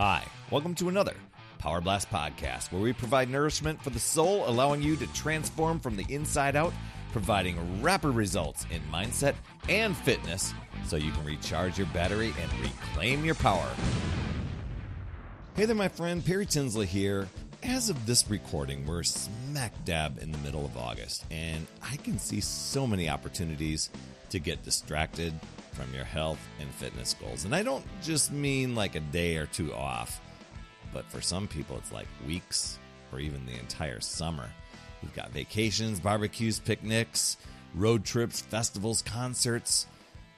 Hi, welcome to another Power Blast podcast where we provide nourishment for the soul, allowing you to transform from the inside out, providing rapid results in mindset and fitness so you can recharge your battery and reclaim your power. Hey there, my friend. Perry Tinsley here. As of this recording, we're smack dab in the middle of August, and I can see so many opportunities to get distracted from your health and fitness goals. And I don't just mean like a day or two off, but for some people, it's like weeks or even the entire summer. You've got vacations, barbecues, picnics, road trips, festivals, concerts,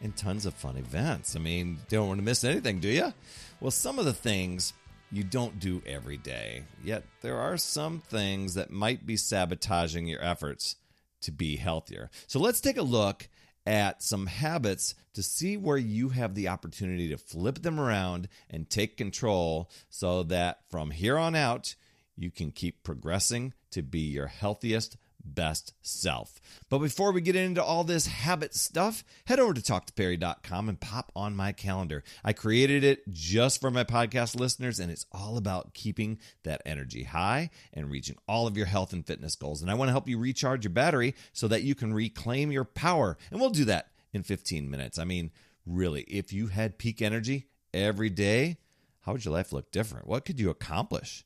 and tons of fun events. I mean, don't want to miss anything, do you? Well, some of the things you don't do every day, yet there are some things that might be sabotaging your efforts to be healthier. So let's take a look at some habits to see where you have the opportunity to flip them around and take control so that from here on out, you can keep progressing to be your healthiest, best self. But before we get into all this habit stuff, head over to talktoperry.com and pop on my calendar. I created it just for my podcast listeners, and it's all about keeping that energy high and reaching all of your health and fitness goals. And I want to help you recharge your battery so that you can reclaim your power. And we'll do that in 15 minutes. I mean, really, if you had peak energy every day, how would your life look different? What could you accomplish?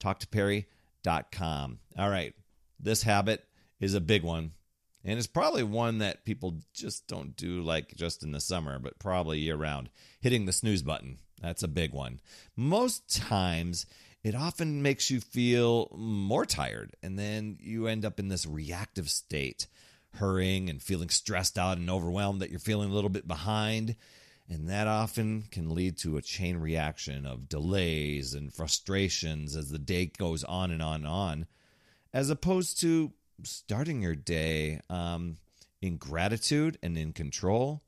Talktoperry.com. All right. This habit is a big one. And it's probably one that people just don't do like just in the summer, but probably year round. Hitting the snooze button. That's a big one. Most times, it often makes you feel more tired, and then you end up in this reactive state, hurrying and feeling stressed out and overwhelmed that you're feeling a little bit behind. And that often can lead to a chain reaction of delays and frustrations as the day goes on and on and on as opposed to starting your day um, in gratitude and in control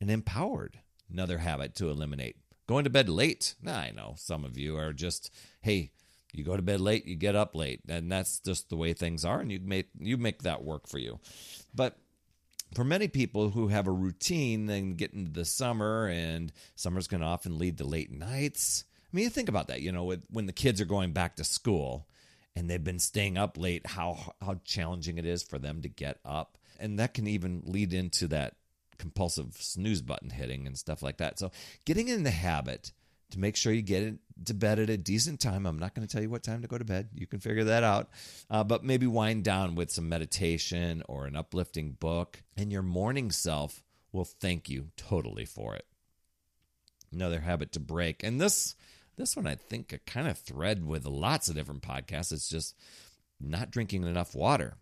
and empowered. Another habit to eliminate. Going to bed late. Now, I know some of you are just, hey, you go to bed late, you get up late, and that's just the way things are, and you make you make that work for you. But for many people who have a routine then get into the summer, and summer's to often lead to late nights. I mean, you think about that. You know, when the kids are going back to school, and they've been staying up late, how how challenging it is for them to get up, and that can even lead into that compulsive snooze button hitting and stuff like that. So, getting in the habit to make sure you get to bed at a decent time. I'm not going to tell you what time to go to bed. You can figure that out. Uh, but maybe wind down with some meditation or an uplifting book, and your morning self will thank you totally for it. Another habit to break. And this this one, I think, a kind of thread with lots of different podcasts. It's just not drinking enough water.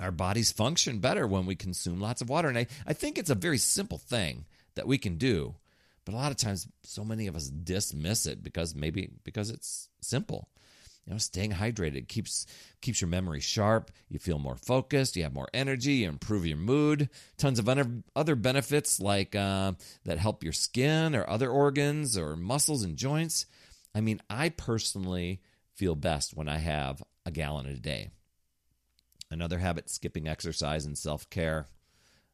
Our bodies function better when we consume lots of water. And I, I think it's a very simple thing that we can do. But a lot of times, so many of us dismiss it because maybe because it's simple. Know, staying hydrated keeps keeps your memory sharp. You feel more focused. You have more energy. You improve your mood. Tons of other other benefits like uh, that help your skin or other organs or muscles and joints. I mean, I personally feel best when I have a gallon a day. Another habit: skipping exercise and self care.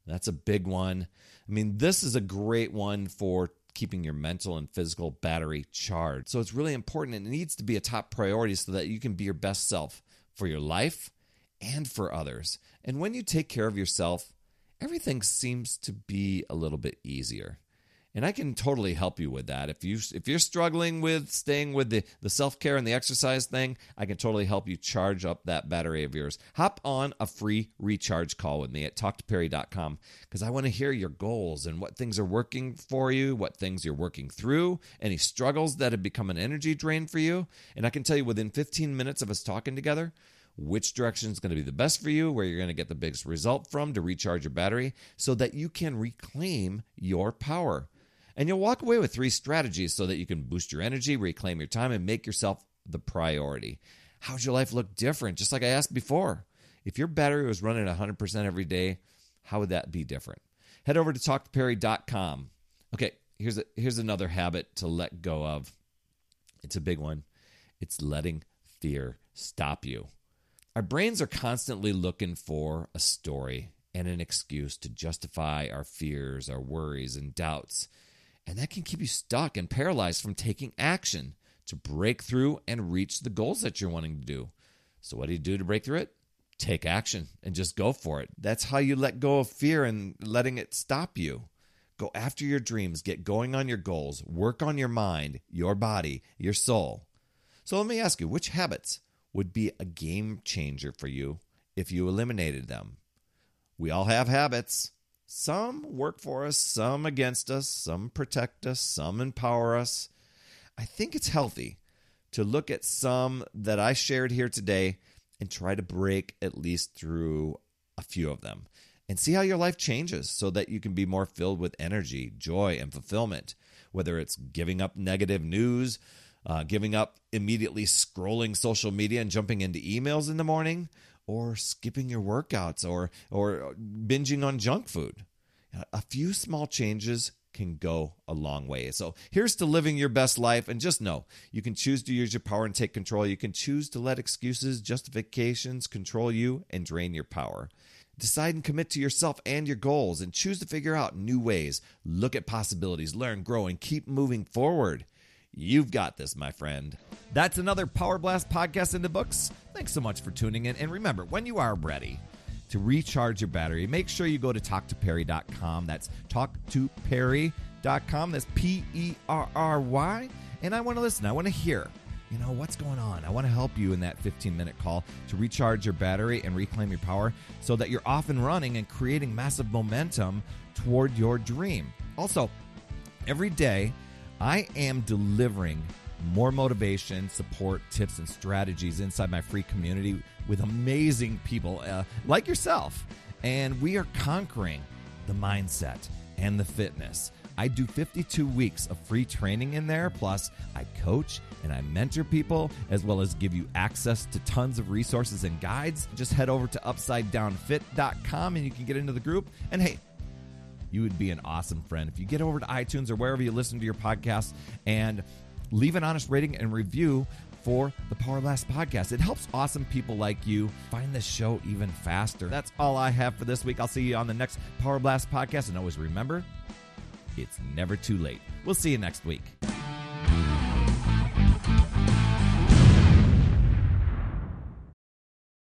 That's a big one. I mean, this is a great one for keeping your mental and physical battery charged. So it's really important it needs to be a top priority so that you can be your best self for your life and for others. And when you take care of yourself, everything seems to be a little bit easier and I can totally help you with that. If you if you're struggling with staying with the the self care and the exercise thing, I can totally help you charge up that battery of yours. Hop on a free recharge call with me at talktoperry.com because I want to hear your goals and what things are working for you, what things you're working through, any struggles that have become an energy drain for you, and I can tell you within 15 minutes of us talking together which direction is going to be the best for you, where you're going to get the biggest result from to recharge your battery so that you can reclaim your power. And you'll walk away with three strategies so that you can boost your energy, reclaim your time, and make yourself the priority. How'd your life look different? Just like I asked before. If your battery was running 100% every day, how would that be different? Head over to talktoperry.com. Okay, here's a, here's another habit to let go of. It's a big one. It's letting fear stop you. Our brains are constantly looking for a story and an excuse to justify our fears, our worries, and doubts. And that can keep you stuck and paralyzed from taking action to break through and reach the goals that you're wanting to do. So, what do you do to break through it? Take action and just go for it. That's how you let go of fear and letting it stop you. Go after your dreams, get going on your goals, work on your mind, your body, your soul. So, let me ask you which habits would be a game changer for you if you eliminated them? We all have habits. Some work for us, some against us, some protect us, some empower us. I think it's healthy to look at some that I shared here today and try to break at least through a few of them and see how your life changes so that you can be more filled with energy, joy, and fulfillment. Whether it's giving up negative news, uh, giving up immediately scrolling social media and jumping into emails in the morning, or skipping your workouts or or binging on junk food. A few small changes can go a long way. So here's to living your best life. And just know you can choose to use your power and take control. You can choose to let excuses, justifications control you and drain your power. Decide and commit to yourself and your goals and choose to figure out new ways. Look at possibilities, learn, grow, and keep moving forward. You've got this, my friend. That's another Power Blast podcast in the books. Thanks so much for tuning in. And remember, when you are ready, to recharge your battery, make sure you go to talktoperry.com. That's talktoperry.com. That's P E R R Y. And I want to listen. I want to hear, you know, what's going on. I want to help you in that 15 minute call to recharge your battery and reclaim your power so that you're off and running and creating massive momentum toward your dream. Also, every day, I am delivering more motivation, support, tips, and strategies inside my free community with amazing people uh, like yourself. And we are conquering the mindset and the fitness. I do 52 weeks of free training in there. Plus, I coach and I mentor people, as well as give you access to tons of resources and guides. Just head over to upsidedownfit.com and you can get into the group. And hey, you would be an awesome friend if you get over to iTunes or wherever you listen to your podcast and leave an honest rating and review for the Power Blast podcast. It helps awesome people like you find the show even faster. That's all I have for this week. I'll see you on the next Power Blast podcast. And always remember, it's never too late. We'll see you next week.